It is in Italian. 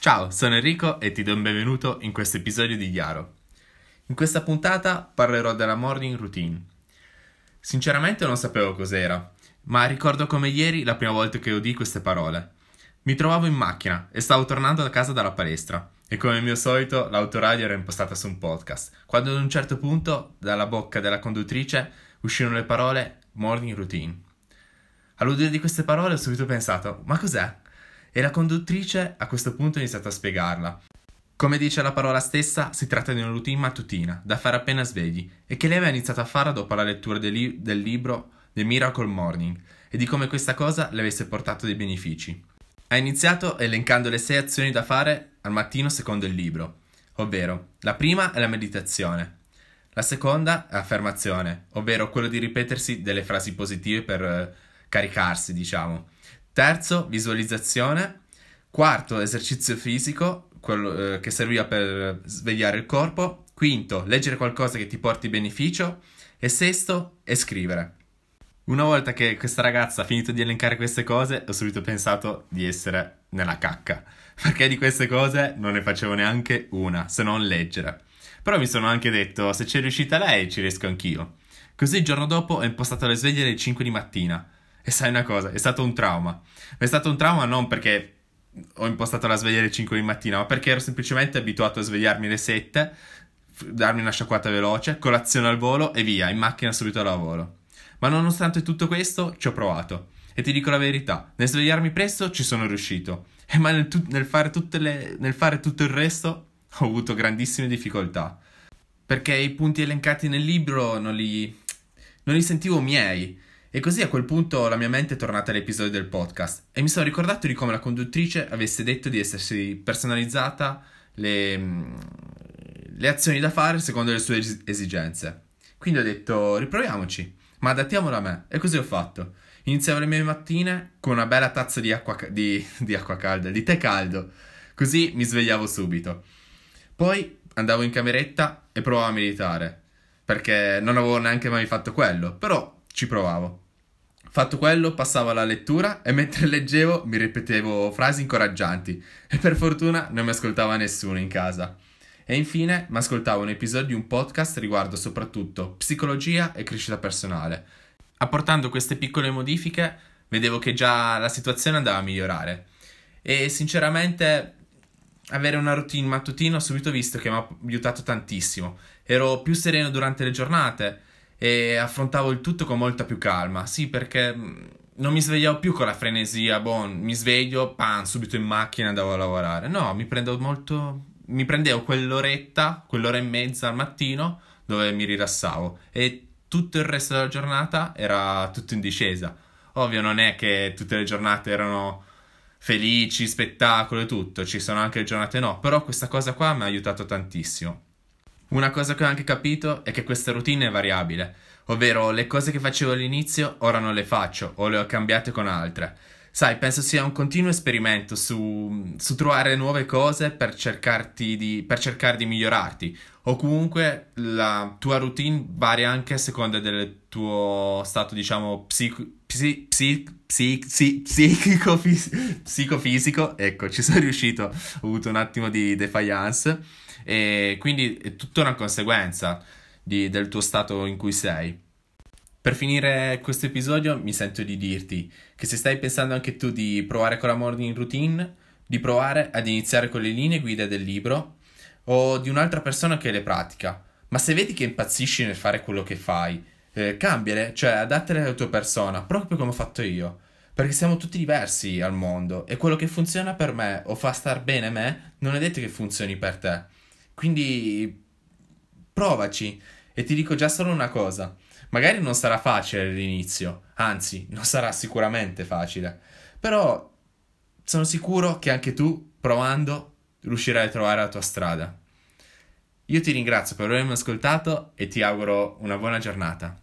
Ciao, sono Enrico e ti do un benvenuto in questo episodio di Chiaro. In questa puntata parlerò della morning routine. Sinceramente non sapevo cos'era, ma ricordo come ieri la prima volta che udì queste parole. Mi trovavo in macchina e stavo tornando a casa dalla palestra e come al mio solito l'autoradio era impostata su un podcast, quando ad un certo punto dalla bocca della conduttrice uscirono le parole morning routine. All'udire di queste parole ho subito pensato, ma cos'è? E la conduttrice a questo punto ha iniziato a spiegarla. Come dice la parola stessa, si tratta di una routine mattutina, da fare appena svegli, e che lei aveva iniziato a fare dopo la lettura del, li- del libro The Miracle Morning, e di come questa cosa le avesse portato dei benefici. Ha iniziato elencando le sei azioni da fare al mattino secondo il libro, ovvero la prima è la meditazione, la seconda è affermazione, ovvero quello di ripetersi delle frasi positive per eh, caricarsi, diciamo. Terzo, visualizzazione. Quarto, esercizio fisico, quello eh, che serviva per svegliare il corpo. Quinto, leggere qualcosa che ti porti beneficio. E sesto, scrivere. Una volta che questa ragazza ha finito di elencare queste cose, ho subito pensato di essere nella cacca. Perché di queste cose non ne facevo neanche una, se non leggere. Però mi sono anche detto, se c'è riuscita lei, ci riesco anch'io. Così il giorno dopo ho impostato le sveglie alle 5 di mattina e sai una cosa, è stato un trauma. È stato un trauma non perché ho impostato la sveglia alle 5 di mattina, ma perché ero semplicemente abituato a svegliarmi alle 7, darmi una sciacquata veloce, colazione al volo e via, in macchina subito al lavoro. Ma nonostante tutto questo, ci ho provato. E ti dico la verità, nel svegliarmi presto ci sono riuscito. E ma nel, tu- nel, fare le- nel fare tutto il resto ho avuto grandissime difficoltà. Perché i punti elencati nel libro non li, non li sentivo miei e così a quel punto la mia mente è tornata all'episodio del podcast e mi sono ricordato di come la conduttrice avesse detto di essersi personalizzata le, mm, le azioni da fare secondo le sue esigenze. Quindi ho detto riproviamoci, ma adattiamolo a me e così ho fatto. Iniziavo le mie mattine con una bella tazza di acqua, di, di acqua calda, di tè caldo, così mi svegliavo subito. Poi andavo in cameretta e provavo a meditare, perché non avevo neanche mai fatto quello, però ci provavo. Fatto quello, passavo alla lettura e mentre leggevo mi ripetevo frasi incoraggianti e per fortuna non mi ascoltava nessuno in casa. E infine mi ascoltavo un episodio di un podcast riguardo soprattutto psicologia e crescita personale. Apportando queste piccole modifiche vedevo che già la situazione andava a migliorare e sinceramente avere una routine mattutina ho subito visto che mi ha aiutato tantissimo. Ero più sereno durante le giornate e affrontavo il tutto con molta più calma. Sì, perché mm, non mi svegliavo più con la frenesia, boh, mi sveglio, pan, subito in macchina andavo a lavorare. No, mi prendevo molto mi prendevo quell'oretta, quell'ora e mezza al mattino dove mi rilassavo e tutto il resto della giornata era tutto in discesa. Ovvio non è che tutte le giornate erano felici, spettacolo e tutto, ci sono anche le giornate no, però questa cosa qua mi ha aiutato tantissimo. Una cosa che ho anche capito è che questa routine è variabile, ovvero le cose che facevo all'inizio ora non le faccio o le ho cambiate con altre. Sai, penso sia un continuo esperimento su, su trovare nuove cose per, di, per, cercare di migliorarti. O comunque la tua routine varia anche a seconda del tuo stato, diciamo, psico, psi, psi, psi, psi, psichico, psicofisico. Ecco, ci sono riuscito, ho avuto un attimo di defiance e quindi è tutta una conseguenza di, del tuo stato in cui sei. Per finire questo episodio mi sento di dirti che se stai pensando anche tu di provare con la morning routine, di provare ad iniziare con le linee guida del libro o di un'altra persona che le pratica, ma se vedi che impazzisci nel fare quello che fai, eh, cambiale, cioè adattale alla tua persona, proprio come ho fatto io. Perché siamo tutti diversi al mondo e quello che funziona per me o fa star bene me non è detto che funzioni per te. Quindi provaci e ti dico già solo una cosa. Magari non sarà facile all'inizio, anzi, non sarà sicuramente facile, però sono sicuro che anche tu, provando, riuscirai a trovare la tua strada. Io ti ringrazio per avermi ascoltato e ti auguro una buona giornata.